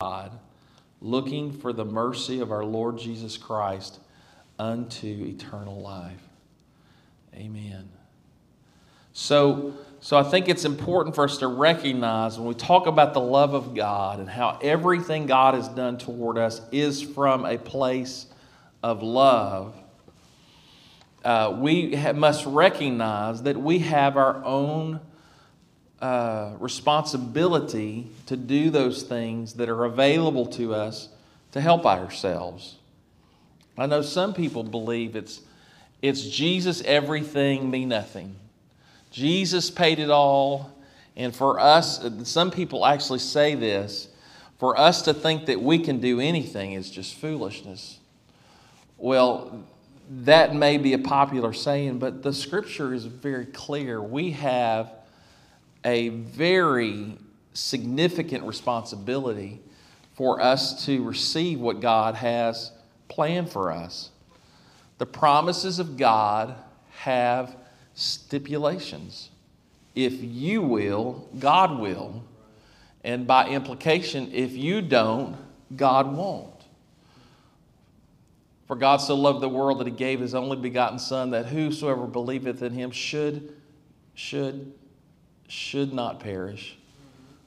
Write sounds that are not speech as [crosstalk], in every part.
God, looking for the mercy of our Lord Jesus Christ unto eternal life. Amen. So, so I think it's important for us to recognize when we talk about the love of God and how everything God has done toward us is from a place of love. Uh, we ha- must recognize that we have our own uh, responsibility to do those things that are available to us to help ourselves. I know some people believe it's, it's Jesus everything, me nothing. Jesus paid it all. And for us, some people actually say this for us to think that we can do anything is just foolishness. Well, that may be a popular saying, but the scripture is very clear. We have a very significant responsibility for us to receive what God has planned for us. The promises of God have stipulations. If you will, God will. And by implication, if you don't, God won't. For God so loved the world that he gave his only begotten Son, that whosoever believeth in him should, should, should not perish,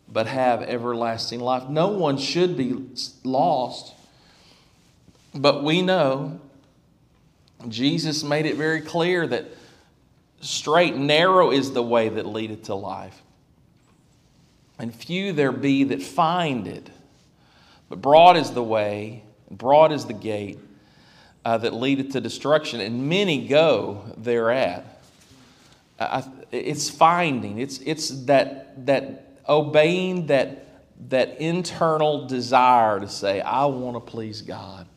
but have everlasting life. No one should be lost, but we know Jesus made it very clear that straight narrow is the way that leadeth to life, and few there be that find it. But broad is the way, broad is the gate uh, that leadeth to destruction, and many go thereat. Uh, it's finding, it's, it's that, that obeying that, that internal desire to say, I want to please God.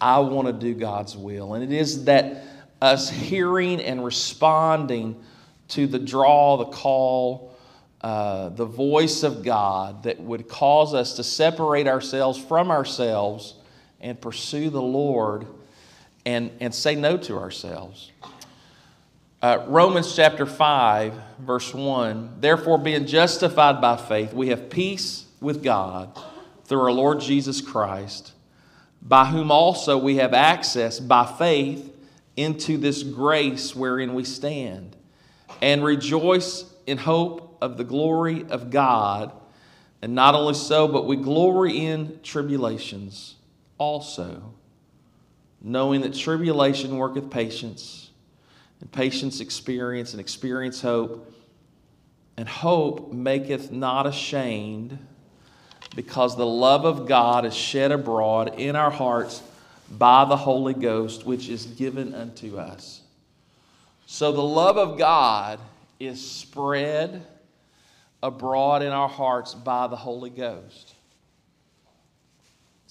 I want to do God's will. And it is that us hearing and responding to the draw, the call, uh, the voice of God that would cause us to separate ourselves from ourselves and pursue the Lord and, and say no to ourselves. Uh, Romans chapter 5, verse 1 Therefore, being justified by faith, we have peace with God through our Lord Jesus Christ, by whom also we have access by faith into this grace wherein we stand, and rejoice in hope of the glory of God. And not only so, but we glory in tribulations also, knowing that tribulation worketh patience, and patience experience, and experience hope. And hope maketh not ashamed, because the love of God is shed abroad in our hearts by the Holy Ghost, which is given unto us. So the love of God is spread abroad in our hearts by the Holy Ghost.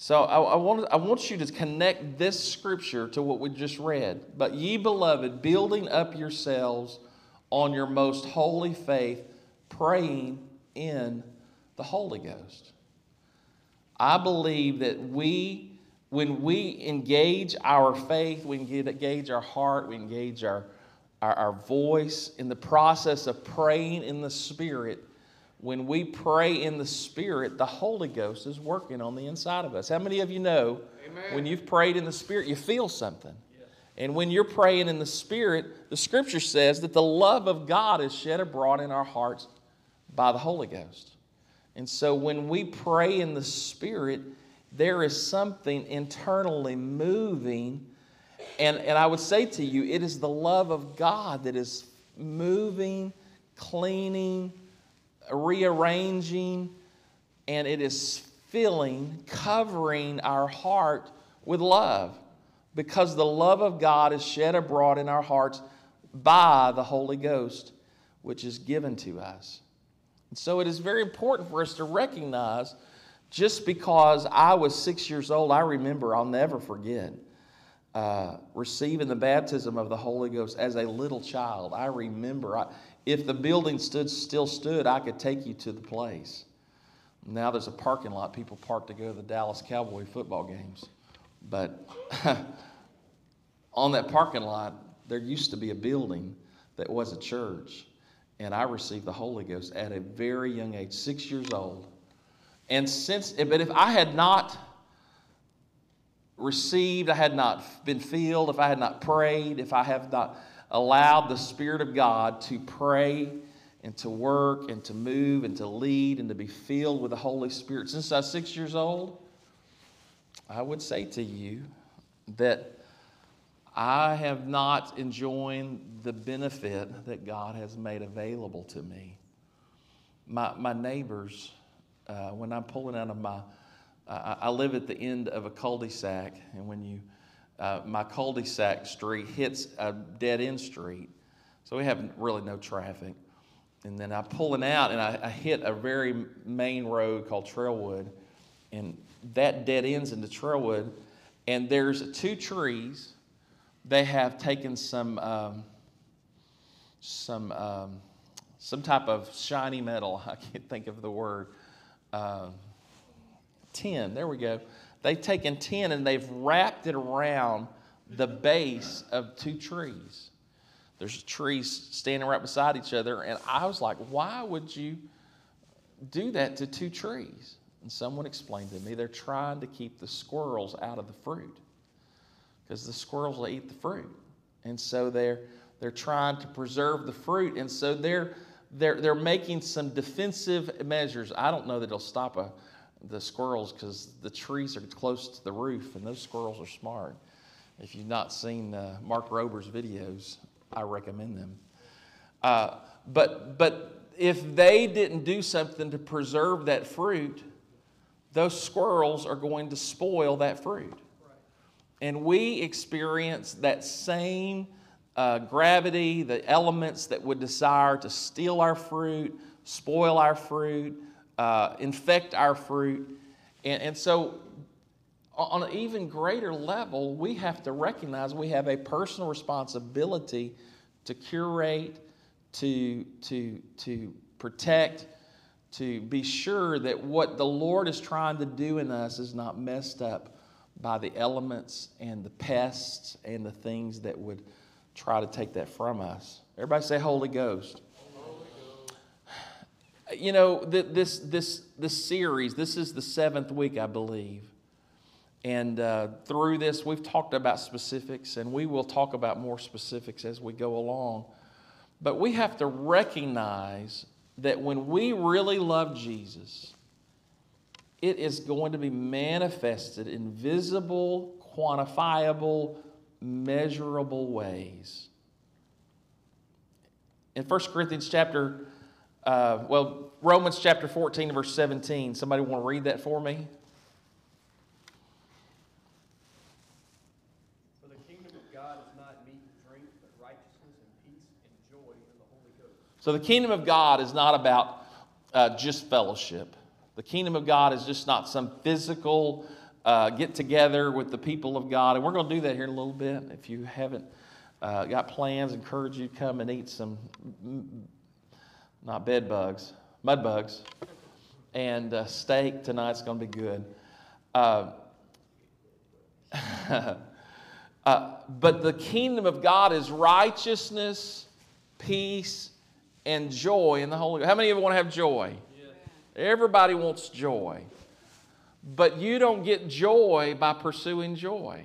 So I, I, want, I want you to connect this scripture to what we just read. But ye beloved, building up yourselves on your most holy faith, praying in the Holy Ghost. I believe that we, when we engage our faith, we engage our heart, we engage our, our, our voice in the process of praying in the Spirit, when we pray in the Spirit, the Holy Ghost is working on the inside of us. How many of you know Amen. when you've prayed in the Spirit, you feel something? And when you're praying in the Spirit, the Scripture says that the love of God is shed abroad in our hearts by the Holy Ghost. And so when we pray in the Spirit, there is something internally moving. And, and I would say to you, it is the love of God that is moving, cleaning, rearranging, and it is filling, covering our heart with love because the love of God is shed abroad in our hearts by the Holy Ghost, which is given to us. And so it is very important for us to recognize just because I was six years old, I remember, I'll never forget. Uh, receiving the baptism of the Holy Ghost as a little child. I remember, I, if the building stood still stood, I could take you to the place. Now there's a parking lot. People park to go to the Dallas Cowboy football games. But [laughs] on that parking lot, there used to be a building that was a church. And I received the Holy Ghost at a very young age, six years old. And since, but if I had not received, I had not been filled, if I had not prayed, if I have not allowed the Spirit of God to pray and to work and to move and to lead and to be filled with the Holy Spirit since I was six years old, I would say to you that I have not enjoyed the benefit that God has made available to me. My, my neighbors, uh, when I'm pulling out of my, uh, I live at the end of a cul-de-sac, and when you, uh, my cul-de-sac street hits a dead end street, so we have really no traffic. And then I'm pulling out, and I, I hit a very main road called Trailwood, and that dead ends into Trailwood, and there's two trees. They have taken some um, some um, some type of shiny metal. [laughs] I can't think of the word. Uh, tin. There we go. They've taken tin and they've wrapped it around the base of two trees. There's trees standing right beside each other, and I was like, why would you do that to two trees? And someone explained to me they're trying to keep the squirrels out of the fruit because the squirrels will eat the fruit. And so they're, they're trying to preserve the fruit. And so they're, they're, they're making some defensive measures. I don't know that it'll stop a, the squirrels because the trees are close to the roof and those squirrels are smart. If you've not seen uh, Mark Rober's videos, I recommend them. Uh, but, but if they didn't do something to preserve that fruit, those squirrels are going to spoil that fruit. And we experience that same uh, gravity, the elements that would desire to steal our fruit, spoil our fruit, uh, infect our fruit. And, and so, on an even greater level, we have to recognize we have a personal responsibility to curate, to, to, to protect, to be sure that what the Lord is trying to do in us is not messed up by the elements and the pests and the things that would try to take that from us. Everybody say Holy Ghost. You know, this, this, this series, this is the seventh week, I believe. And uh, through this, we've talked about specifics, and we will talk about more specifics as we go along. But we have to recognize that when we really love Jesus, it is going to be manifested in visible, quantifiable, measurable ways. In 1 Corinthians chapter, uh, well, Romans chapter 14, verse 17, somebody want to read that for me? For the kingdom of God is not meat and drink, but righteousness and peace and joy in the Holy Ghost. So the kingdom of God is not about uh, just fellowship. The kingdom of God is just not some physical uh, get together with the people of God. And we're going to do that here in a little bit. If you haven't uh, got plans, encourage you to come and eat some, not bed bugs, mud bugs, and uh, steak tonight's going to be good. Uh, [laughs] uh, but the kingdom of God is righteousness, peace, and joy in the Holy Ghost. How many of you want to have joy? Everybody wants joy. But you don't get joy by pursuing joy.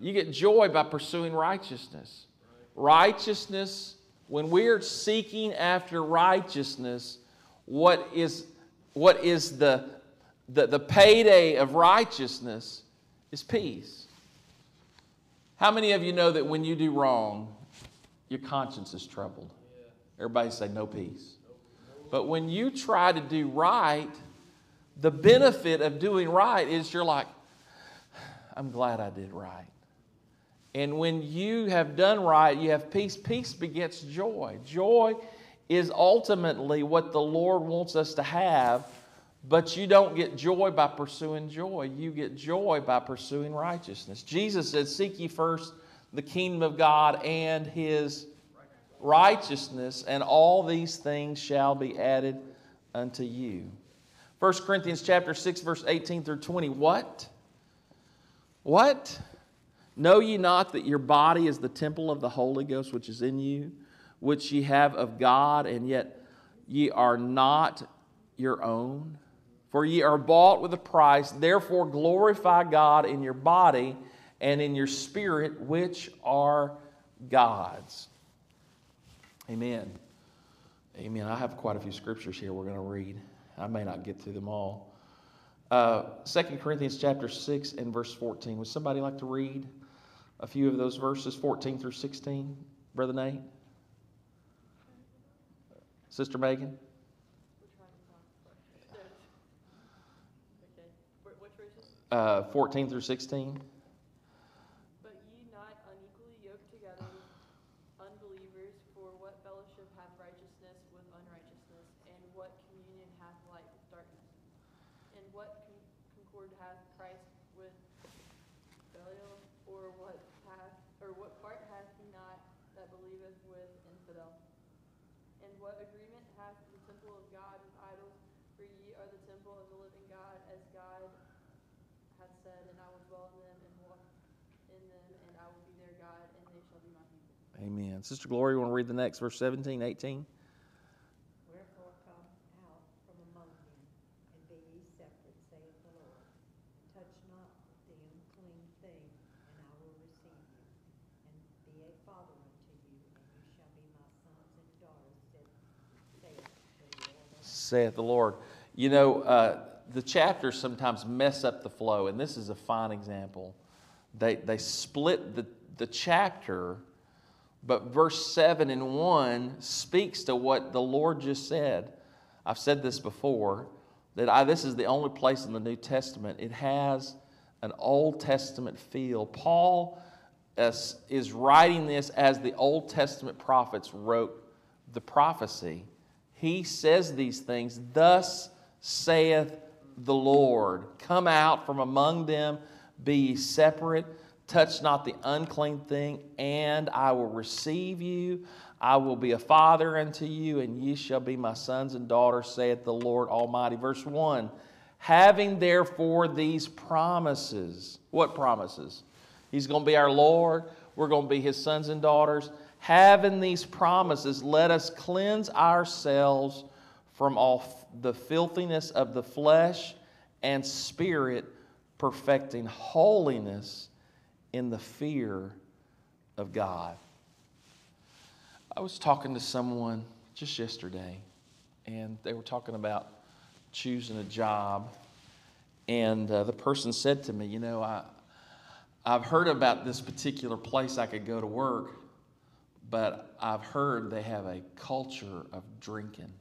You get joy by pursuing righteousness. Righteousness, when we're seeking after righteousness, what is, what is the, the, the payday of righteousness is peace. How many of you know that when you do wrong, your conscience is troubled? Everybody say, no peace. But when you try to do right, the benefit of doing right is you're like, I'm glad I did right. And when you have done right, you have peace. Peace begets joy. Joy is ultimately what the Lord wants us to have, but you don't get joy by pursuing joy. You get joy by pursuing righteousness. Jesus said, Seek ye first the kingdom of God and his righteousness, and all these things shall be added unto you. 1 Corinthians chapter 6, verse 18 through 20. What? What? Know ye not that your body is the temple of the Holy Ghost which is in you, which ye have of God, and yet ye are not your own? For ye are bought with a price, therefore glorify God in your body and in your spirit, which are God's. Amen. Amen. I have quite a few scriptures here we're going to read. I may not get through them all. Uh, 2 Corinthians chapter 6 and verse 14. Would somebody like to read a few of those verses, 14 through 16? Brother Nate? Sister Megan? Uh, 14 through 16. But ye not unequally yoked together with unbelievers, for what fellowship hath righteousness with unrighteousness? And what communion hath light with darkness? And what con- concord hath Christ with Belial? Or what hath, or what part hath he not that believeth with infidel? And what agreement hath the temple of God with idols? For ye are the temple of the living God, as God hath said, and I will dwell in them and walk in them, and I will be their God, and they shall be my people. Amen. Sister Glory, you want to read the next verse 17, 18? Wherefore come out from among them, and be ye separate, saith the Lord. Touch not the unclean thing, and I will receive you, and be a father unto you, and you shall be my sons and daughters, saith saith the Lord. saith the Lord. You know, uh, the chapters sometimes mess up the flow, and this is a fine example. They, they split the, the chapter, but verse 7 and 1 speaks to what the Lord just said. I've said this before that I, this is the only place in the New Testament it has an Old Testament feel. Paul is, is writing this as the Old Testament prophets wrote the prophecy. He says these things, Thus saith the Lord, Come out from among them, be ye separate, touch not the unclean thing, and I will receive you. I will be a father unto you, and ye shall be my sons and daughters, saith the Lord Almighty. Verse 1 Having therefore these promises, what promises? He's going to be our Lord. We're going to be his sons and daughters. Having these promises, let us cleanse ourselves from all the filthiness of the flesh and spirit, perfecting holiness in the fear of God. I was talking to someone just yesterday, and they were talking about choosing a job. And uh, the person said to me, You know, I, I've heard about this particular place I could go to work, but I've heard they have a culture of drinking.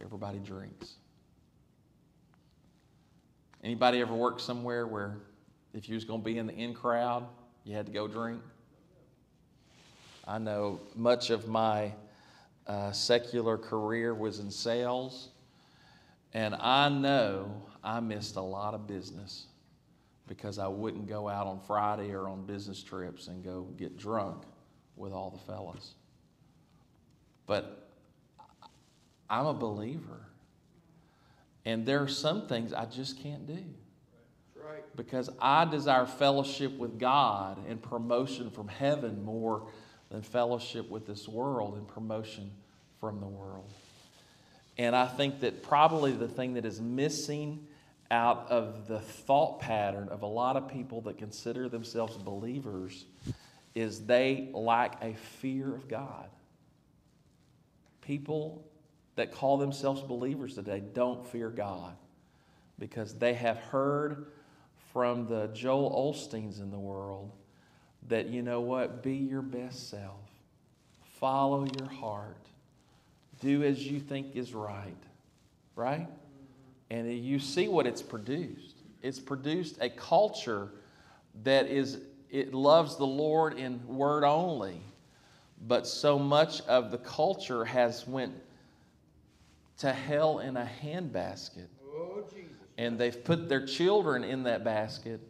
Everybody drinks. Anybody ever worked somewhere where if you was going to be in the in crowd, you had to go drink? I know much of my uh, secular career was in sales, and I know I missed a lot of business because I wouldn't go out on Friday or on business trips and go get drunk with all the fellas. But I'm a believer. And there are some things I just can't do. Right. Because I desire fellowship with God and promotion from heaven more than fellowship with this world and promotion from the world. And I think that probably the thing that is missing out of the thought pattern of a lot of people that consider themselves believers is they lack a fear of God. People that call themselves believers today don't fear God because they have heard from the Joel Osteens in the world that, you know what, be your best self, follow your heart, do as you think is right, right? And you see what it's produced. It's produced a culture that is, it loves the Lord in word only, but so much of the culture has went to hell in a handbasket. Oh, and they've put their children in that basket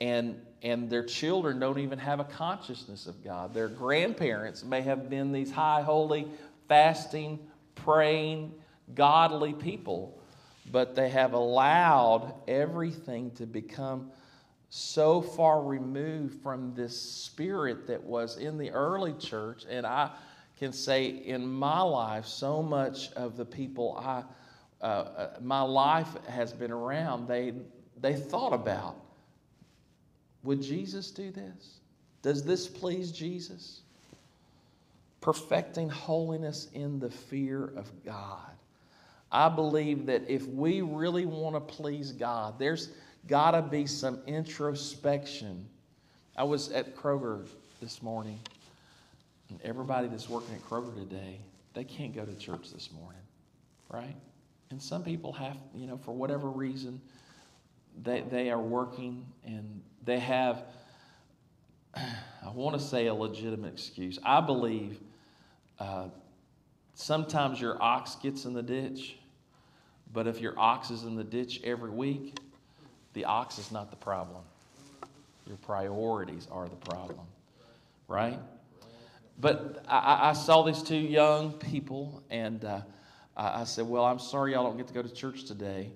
and and their children don't even have a consciousness of God. Their grandparents may have been these high holy fasting, praying, godly people, but they have allowed everything to become so far removed from this spirit that was in the early church. And I can say in my life so much of the people I uh, uh, my life has been around, they, they thought about would Jesus do this? Does this please Jesus? Perfecting holiness in the fear of God. I believe that if we really want to please God, there's got to be some introspection. I was at Kroger this morning, and everybody that's working at Kroger today, they can't go to church this morning, right? And some people have, you know, for whatever reason, they, they are working and they have, [sighs] I want to say, a legitimate excuse. I believe uh, sometimes your ox gets in the ditch, but if your ox is in the ditch every week, the ox is not the problem. Your priorities are the problem, right? But I, I saw these two young people, and uh, I said, Well, I'm sorry y'all don't get to go to church today.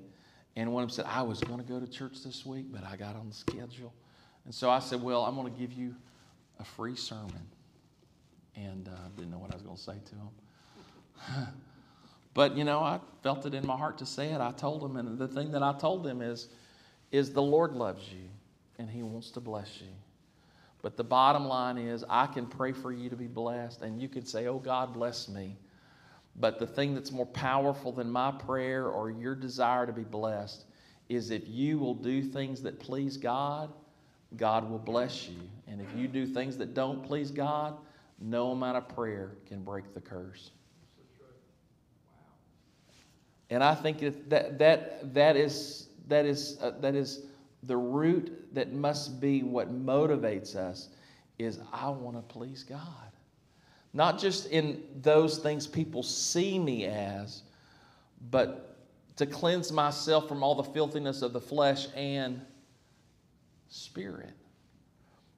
And one of them said, I was going to go to church this week, but I got on the schedule. And so I said, Well, I'm going to give you a free sermon. And I uh, didn't know what I was going to say to them. but, you know, I felt it in my heart to say it. I told them, and the thing that I told them is, is the Lord loves you and He wants to bless you. But the bottom line is, I can pray for you to be blessed, and you can say, Oh, God, bless me. But the thing that's more powerful than my prayer or your desire to be blessed is if you will do things that please God, God will bless you. And if you do things that don't please God, no amount of prayer can break the curse. And I think that, that, that is, that, is, uh, that is the root that must be what motivates us is I want to please God. Not just in those things people see me as, but to cleanse myself from all the filthiness of the flesh and spirit.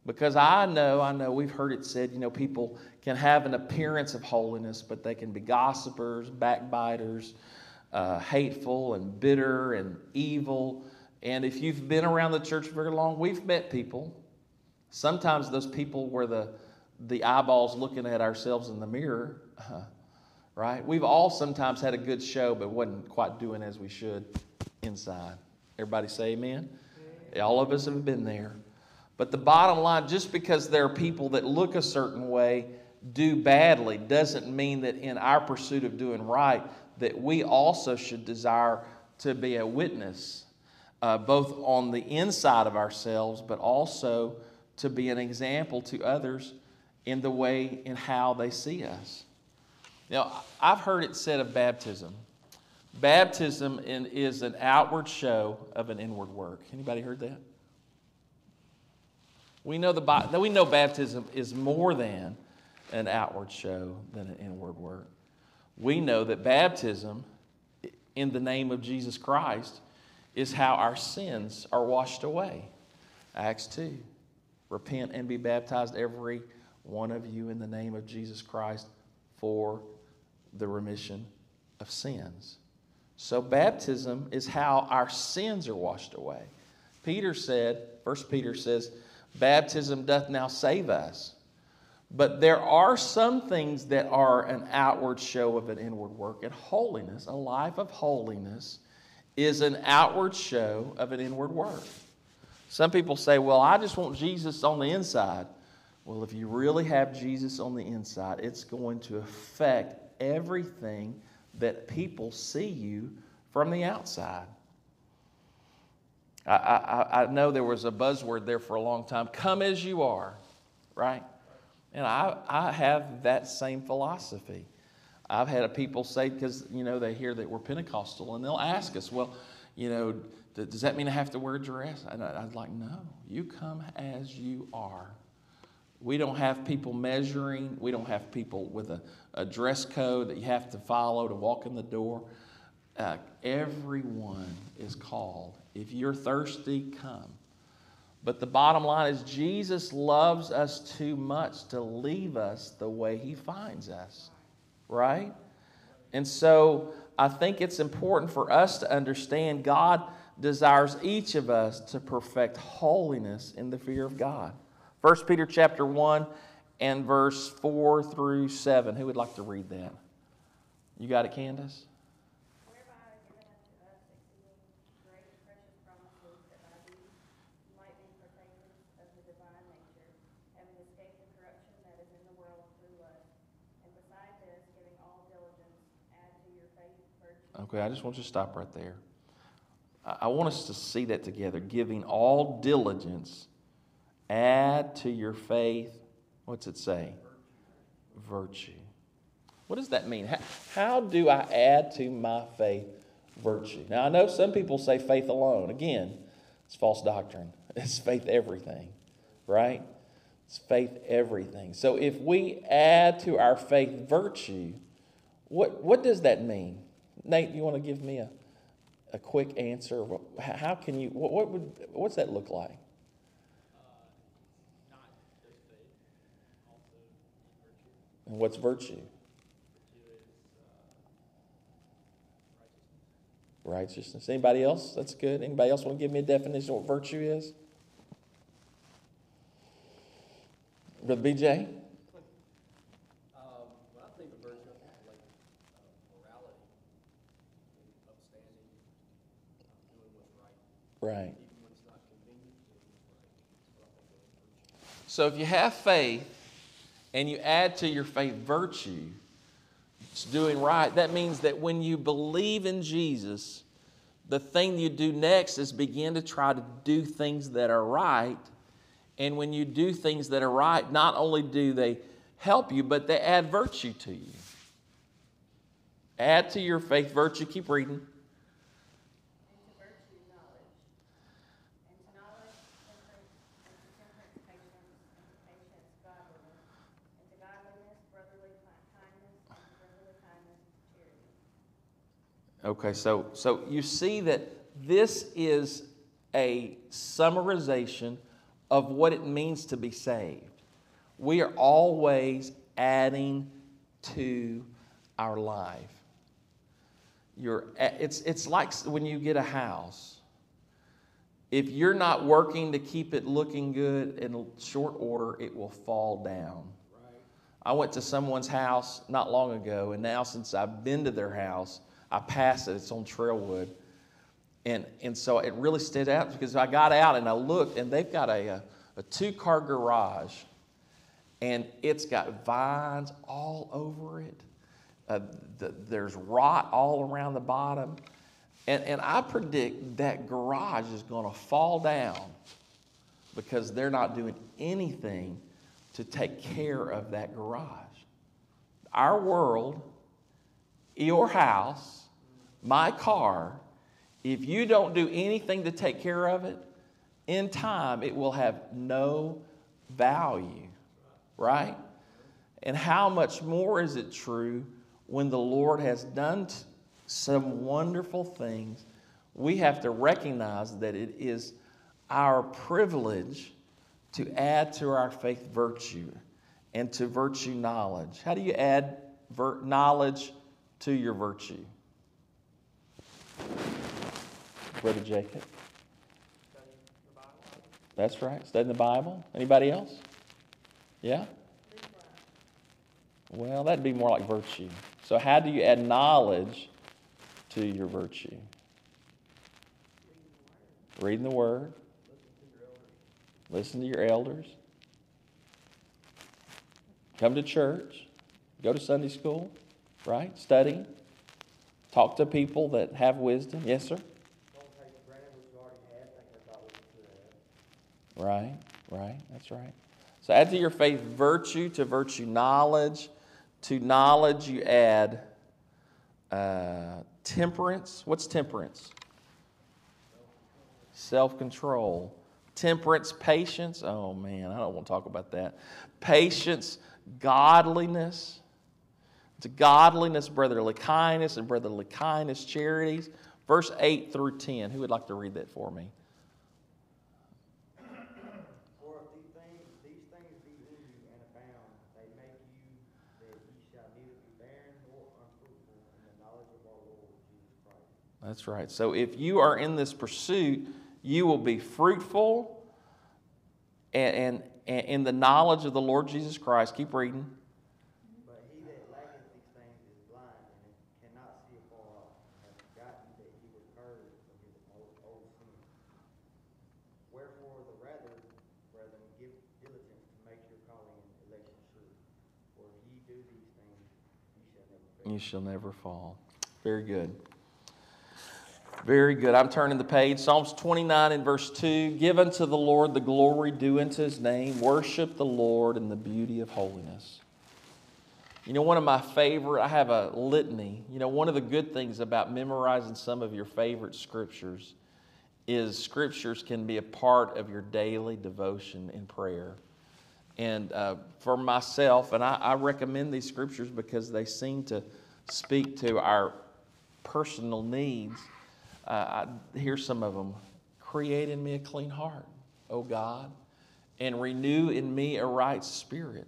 Because I know, I know, we've heard it said, you know, people can have an appearance of holiness, but they can be gossipers, backbiters, uh, hateful and bitter and evil. And if you've been around the church very long, we've met people. Sometimes those people were the the eyeballs looking at ourselves in the mirror, [laughs] right? We've all sometimes had a good show, but wasn't quite doing as we should inside. Everybody say amen? amen? All of us have been there. But the bottom line, just because there are people that look a certain way, do badly, doesn't mean that in our pursuit of doing right, that we also should desire to be a witness, uh, both on the inside of ourselves, but also to be an example to others in the way and how they see us. Now, I've heard it said of baptism. Baptism in, is an outward show of an inward work. Anybody heard that? We know, the, we know baptism is more than an outward show than an inward work. We know that baptism in the name of Jesus Christ is how our sins are washed away. Acts 2. Repent and be baptized every one of you in the name of Jesus Christ for the remission of sins. So, baptism is how our sins are washed away. Peter said, First Peter says, baptism doth now save us. But there are some things that are an outward show of an inward work, and holiness, a life of holiness, is an outward show of an inward work. Some people say, Well, I just want Jesus on the inside. Well, if you really have Jesus on the inside, it's going to affect everything that people see you from the outside. I, I, I know there was a buzzword there for a long time come as you are, right? And I, I have that same philosophy. I've had people say, because, you know, they hear that we're Pentecostal, and they'll ask us, well, you know, does that mean I have to wear a dress? And I'm like, no, you come as you are. We don't have people measuring. We don't have people with a, a dress code that you have to follow to walk in the door. Uh, everyone is called. If you're thirsty, come. But the bottom line is, Jesus loves us too much to leave us the way he finds us, right? And so I think it's important for us to understand God desires each of us to perfect holiness in the fear of God. 1 Peter chapter 1 and verse 4 through 7. Who would like to read that? You got it, Candace? Okay, I just want you to stop right there. I, want us to see that together. Giving all diligence, add to your faith, what's it say? Virtue. What does that mean? How, how do I add to my faith virtue? Now, I know some people say faith alone. Again, it's false doctrine. [laughs] It's faith everything, right? It's faith everything. So if we add to our faith virtue, what, what does that mean? Nate, you want to give me a, a quick answer? How can you, what, what would, what's that look like? Faith. And what's virtue? Uh, righteousness. Righteousness. Anybody else? That's good. Anybody else want to give me a definition of what virtue is? Brother BJ? Um, well, I think of virtue, I think of like uh, morality, and upstanding, uh, doing what's right, Right. even when it's not convenient, doing what's right. That's what I think of as virtue. So if you have faith and you add to your faith virtue, it's doing right, that means that when you believe in Jesus, the thing you do next is begin to try to do things that are right. And when you do things that are right, not only do they help you, but they add virtue to you. Add to your faith virtue. Keep reading. and to virtue knowledge, and to knowledge temperance, and to temperance patience, and to patience godliness, and to godliness brotherly ki- kindness, and to brotherly kindness charity. Okay, so so you see that this is a summarization of what it means to be saved. We are always adding to our life. You're, it's, it's like when you get a house. If you're not working to keep it looking good in short order, it will fall down. I went to someone's house not long ago, and now since I've been to their house, I pass it. It's on Trailwood. And, and so it really stood out because I got out and I looked, and they've got a, a, a two car garage, and it's got vines all over it. Uh, the, there's rot all around the bottom. And, and I predict that garage is going to fall down because they're not doing anything to take care of that garage. Our world, your house, my car, if you don't do anything to take care of it, in time it will have no value, right? And how much more is it true when the Lord has done some wonderful things? We have to recognize that it is our privilege to add to our faith virtue and to virtue knowledge. How do you add vir- knowledge to your virtue? Brother Jacob. That's right. Studying the Bible. Anybody else? Yeah? Well, that'd be more like virtue. So, how do you add knowledge to your virtue? Reading the Word. Listen to your elders. Come to church. Go to Sunday school, right? Study. Talk to people that have wisdom. Yes, sir? Right, right, that's right. So add to your faith virtue, to virtue knowledge, to knowledge you add uh, temperance. What's temperance? Self control. Temperance, patience. Oh man, I don't want to talk about that. Patience, godliness. To godliness, brotherly kindness, and brotherly kindness, charities. Verse 8 through 10. Who would like to read that for me? For if these things, these things be in you and abound, they make you that ye shall neither be barren nor unfruitful in the knowledge of our Lord Jesus Christ. That's right. So if you are in this pursuit, you will be fruitful and, and, and in the knowledge of the Lord Jesus Christ. Keep reading. But he that lacketh these things is blind, and cannot see afar off, and hath forgotten that he was purged from his old, old sin. Wherefore the rather, brethren, give diligence to make your calling and election sure. For if ye do these things, ye shall never fail. You shall never fall. Very good. Very good. I'm turning the page. Psalms 29 and verse 2. Give unto the Lord the glory due unto his name. Worship the Lord in the beauty of holiness. You know, one of my favorite, I have a litany. You know, one of the good things about memorizing some of your favorite scriptures is scriptures can be a part of your daily devotion in prayer. And uh, for myself, and I, I recommend these scriptures because they seem to speak to our personal needs. Uh, I, here's some of them Create in me a clean heart, O God, and renew in me a right spirit.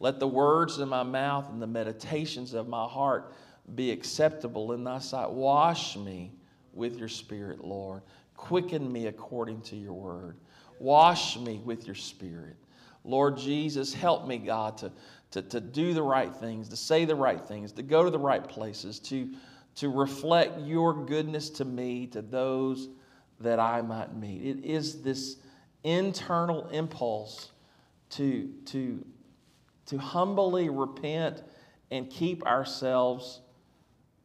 Let the words of my mouth and the meditations of my heart be acceptable in thy sight. Wash me with your spirit, Lord. Quicken me according to your word. Wash me with your spirit. Lord Jesus, help me, God, to, to, to do the right things, to say the right things, to go to the right places, to, to reflect your goodness to me, to those that I might meet. It is this internal impulse to, to, to humbly repent and keep ourselves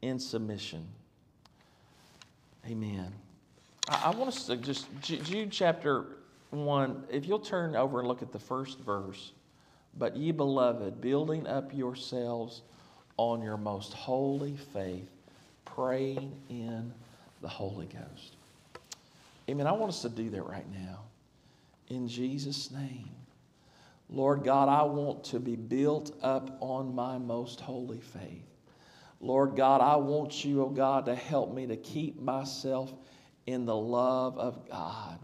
in submission. Amen. I, I want us to just, Jude chapter 1, if you'll turn over and look at the first verse. But ye beloved, building up yourselves on your most holy faith, praying in the Holy Ghost. Amen. I want us to do that right now. In Jesus' name. Lord God, I want to be built up on my most holy faith. Lord God, I want you, oh God, to help me to keep myself in the love of God.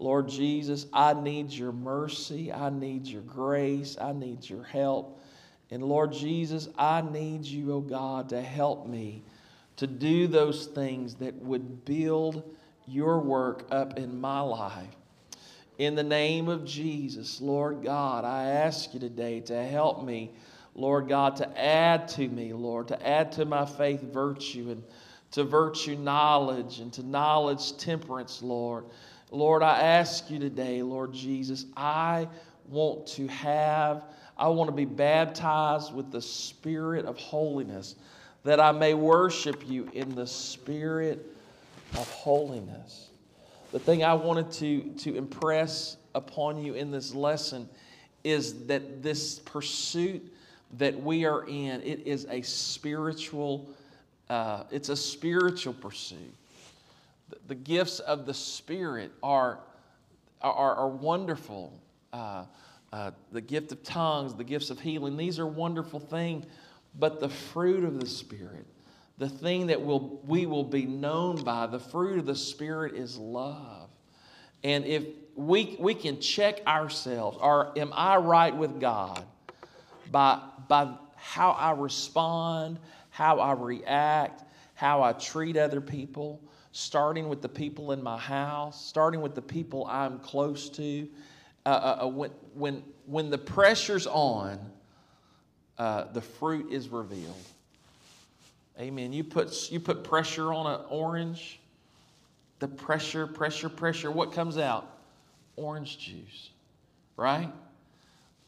Lord Jesus, I need your mercy. I need your grace. I need your help. And Lord Jesus, I need you, oh God, to help me to do those things that would build your work up in my life. In the name of Jesus, Lord God, I ask you today to help me, Lord God, to add to me, Lord, to add to my faith virtue and to virtue knowledge and to knowledge temperance, Lord. Lord, I ask you today, Lord Jesus, I want to have, I want to be baptized with the spirit of holiness, that I may worship you in the spirit of holiness. The thing I wanted to, to impress upon you in this lesson is that this pursuit that we are in, it is a spiritual, uh, it's a spiritual pursuit. The, gifts of the Spirit are, are, are wonderful. Uh, uh, the gift of tongues, the gifts of healing, these are wonderful things. But the fruit of the Spirit, the thing that will, we will be known by, the fruit of the Spirit is love. And if we, we can check ourselves, or am I right with God by, by how I respond, how I react, how I treat other people, starting with the people in my house, starting with the people I'm close to. Uh, uh, uh when, when, when the pressure's on, uh, the fruit is revealed. Amen. You put, you put pressure on an orange, the pressure, pressure, pressure, what comes out? Orange juice, right?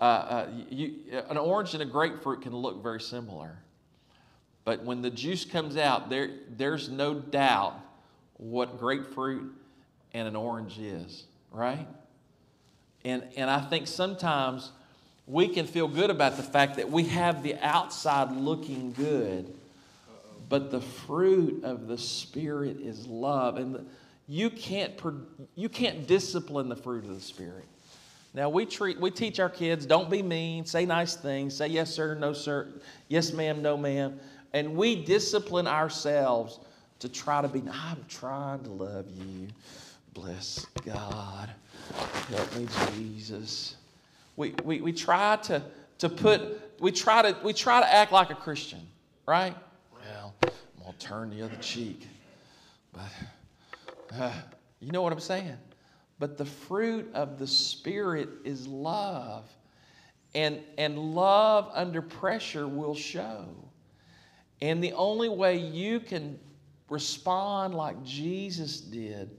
Uh, uh, you, an orange and a grapefruit can look very similar. But when the juice comes out, there, there's no doubt what grapefruit and an orange is, right? And, and I think sometimes we can feel good about the fact that we have the outside looking good but the fruit of the Spirit is love. And you, can't, you can't discipline the fruit of the Spirit. Now, we, treat, we teach our kids don't be mean, say nice things, say yes, sir, no, sir, yes, ma'am, no, ma'am. And we discipline ourselves to try to be, I'm trying to love you. Bless God. Help me, Jesus. We, we, we try to, to put, we try to, we try to act like a Christian, right? Well, I'm going to turn the other cheek. But uh, you know what I'm saying? But the fruit of the Spirit is love. And, and love under pressure will show. And the only way you can respond like Jesus did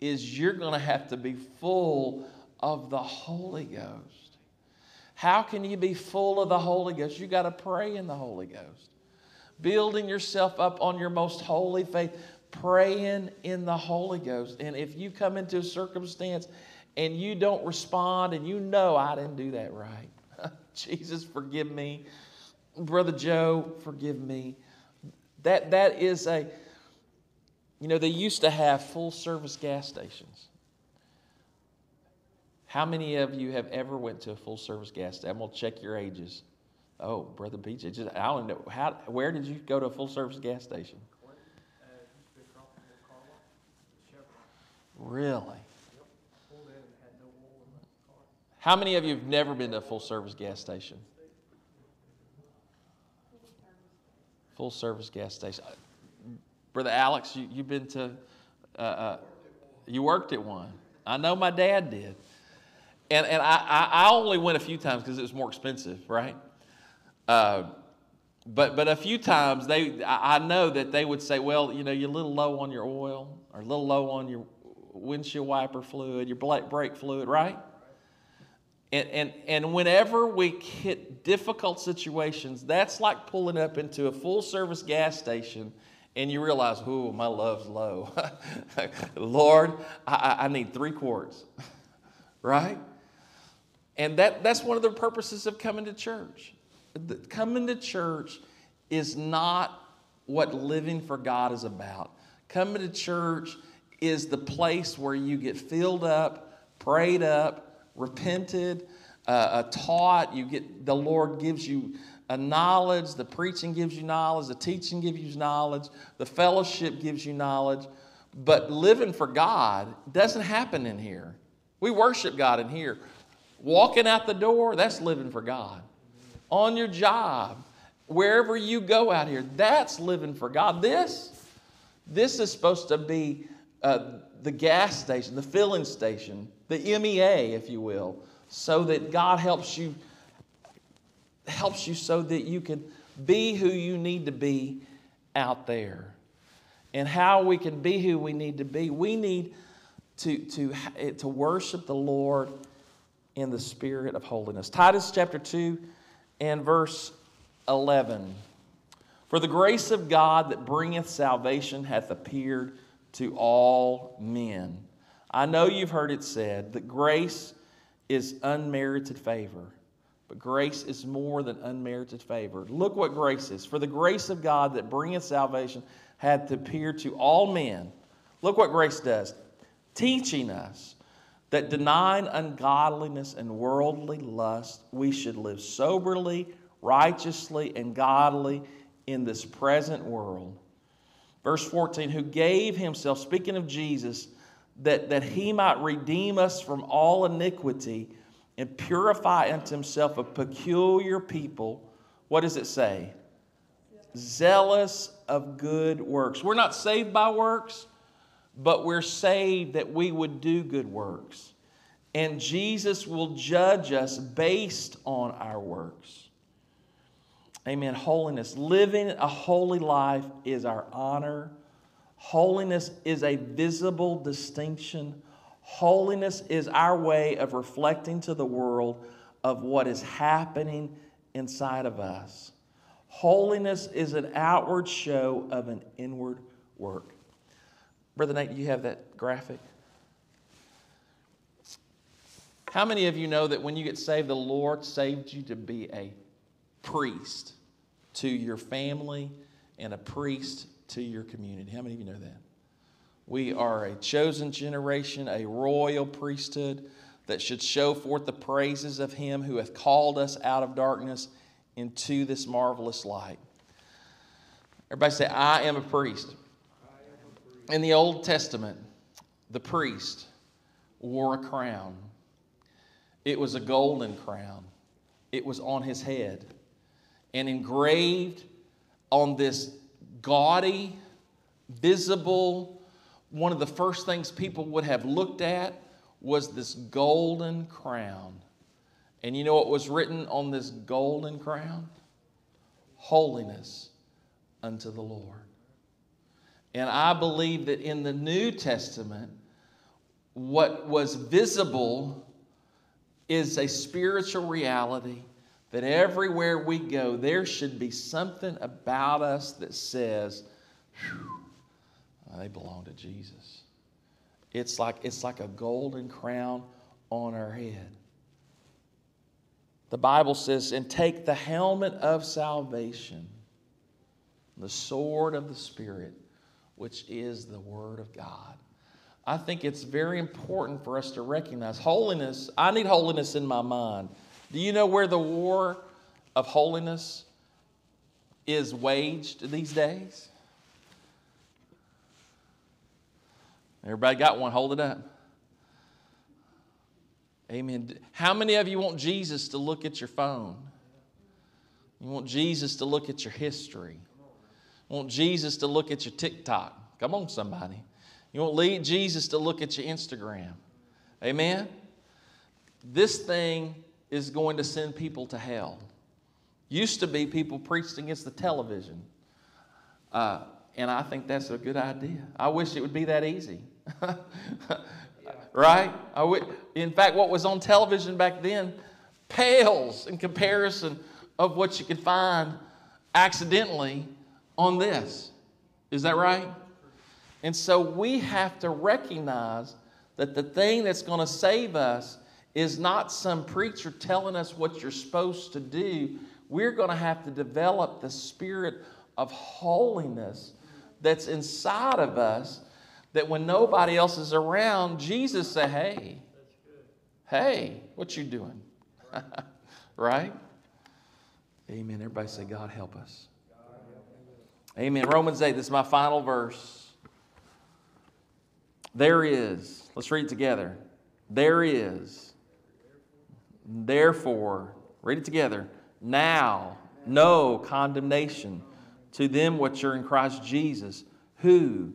is you're going to have to be full of the Holy Ghost. How can you be full of the Holy Ghost? You got to pray in the Holy Ghost building yourself up on your most holy faith, praying in the Holy Ghost. And if you come into a circumstance and you don't respond and you know I didn't do that right, [laughs] Jesus, forgive me. Brother Joe, forgive me. That, that is a, you know, they used to have full service gas stations. How many of you have ever went to a full service gas station? I'm gonna check your ages. Oh, brother BJ, just I don't know how. Where did you go to a full service gas station? Uh, used to be across from the car lot, Chevron. Really? Pulled in and had no oil in the car. How many of you have never been to a full service gas station? Full service gas station. Brother Alex, you, you've been to, uh, uh, you worked at one. I know my dad did. And, and I, I, only went a few times because it was more expensive, right? Uh, but, but a few times they, I know that they would say, well, you know, you're a little low on your oil or a little low on your windshield wiper fluid, your brake fluid, right? And, and, and whenever we hit difficult situations, that's like pulling up into a full service gas station and you realize, oh, my love's low. [laughs] Lord, I, I- need three quarts, [laughs] right? And that, that's one of the purposes of coming to church. Coming to church is not what living for God is about. Coming to church is the place where you get filled up, prayed up, repented, uh, uh, taught. You get the Lord gives you a knowledge. The preaching gives you knowledge. The teaching gives you knowledge. The fellowship gives you knowledge. But living for God doesn't happen in here. We worship God in here. Walking out the door, that's living for God. On your job, wherever you go out here, that's living for God. This, this is supposed to be uh, the gas station, the filling station, the MEA, if you will, so that God helps you helps you so that you can be who you need to be out there. And how we can be who we need to be, we need to, to, to worship the Lord in the spirit of holiness. Titus chapter 2 and verse 11. For the grace of God that bringeth salvation hath appeared to all men. I know you've heard it said that grace is unmerited favor, but grace is more than unmerited favor. Look what grace is. For the grace of God that bringeth salvation hath appeared to all men. Look what grace does teaching us that denying ungodliness and worldly lust, we should live soberly, righteously, and godly in this present world. Verse 14, who gave himself, speaking of Jesus, that, that he might redeem us from all iniquity and purify unto himself a peculiar people. What does it say? Zealous of good works. We're not saved by works, but we're saved that we would do good works. And Jesus will judge us based on our works. Amen. Holiness. Living a holy life is our honor. Holiness is a visible distinction. Holiness is our way of reflecting to the world of what is happening inside of us. Holiness is an outward show of an inward work. Brother Nate, you have that graphic? How many of you know that when you get saved, the Lord saved you to be a priest to your family and a priest to your community? How many of you know that? We are a chosen generation, a royal priesthood that should show forth the praises of Him who hath called us out of darkness into this marvelous light. Everybody say, I am a priest. In the Old Testament, the priest wore a crown. It was a golden crown. It was on his head. And engraved on this gaudy, visible, one of the first things people would have looked at was this golden crown. And you know what was written on this golden crown? Holiness unto the Lord. And I believe that in the New Testament, what was visible is a spiritual reality that everywhere we go, there should be something about us that says, Uh, they belong to Jesus. It's like, it's like a golden crown on our head. The Bible says, and take the helmet of salvation, the sword of the Spirit, which is the Word of God. I think it's very important for us to recognize holiness. I need holiness in my mind. Do you know where the war of holiness is waged these days? Everybody got one? Hold it up. Amen. How many of you want Jesus to look at your phone? You want Jesus to look at your history? You want Jesus to look at your TikTok? Come on, somebody. You want lead Jesus to look at your Instagram? Amen. This thing is going to send people to hell. Used to be people preached against the television. Uh, and I think that's a good idea. I wish it would be that easy. [laughs] right? I w- in fact, what was on television back then pales in comparison of what you could find accidentally on this. Is that right? And so we have to recognize that the thing that's going to save us is not some preacher telling us what you're supposed to do. We're going to have to develop the spirit of holiness that's inside of us that when nobody else is around, Jesus say, "Hey, hey, what you doing?" [laughs] right? Amen. Everybody say, "God help us." Amen. Romans 8, this is my final verse. There is, let's read it together. There is, therefore, read it together. Now, no condemnation to them which are in Christ Jesus, who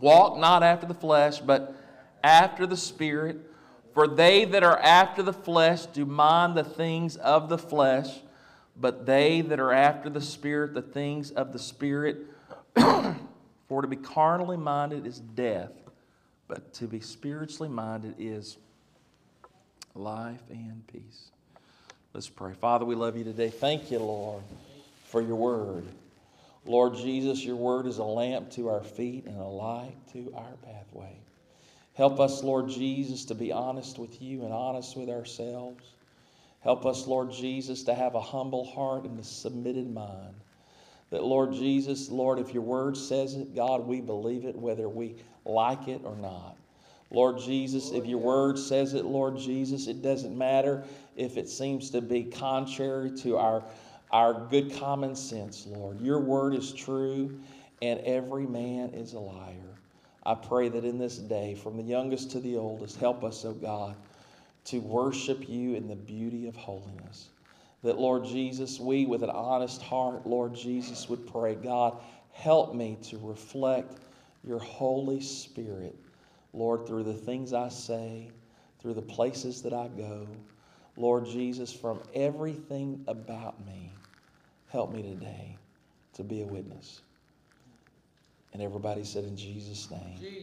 walk not after the flesh, but after the Spirit. For they that are after the flesh do mind the things of the flesh but they that are after the Spirit, the things of the Spirit. [clears throat] For to be carnally minded is death, but to be spiritually minded is life and peace. Let's pray. Father, we love you today. Thank you, Lord, for your word. Lord Jesus, your word is a lamp to our feet and a light to our pathway. Help us, Lord Jesus, to be honest with you and honest with ourselves. Help us, Lord Jesus, to have a humble heart and a submitted mind. That, Lord Jesus, Lord, if your word says it, God, we believe it whether we like it or not. Lord Jesus, if your word says it, Lord Jesus, it doesn't matter if it seems to be contrary to our, our good common sense, Lord. Your word is true, and every man is a liar. I pray that in this day, from the youngest to the oldest, help us, oh God to worship you in the beauty of holiness. That, Lord Jesus, we with an honest heart, Lord Jesus, would pray, God, help me to reflect your Holy Spirit, Lord, through the things I say, through the places that I go. Lord Jesus, from everything about me, help me today to be a witness. And everybody said, in Jesus' name.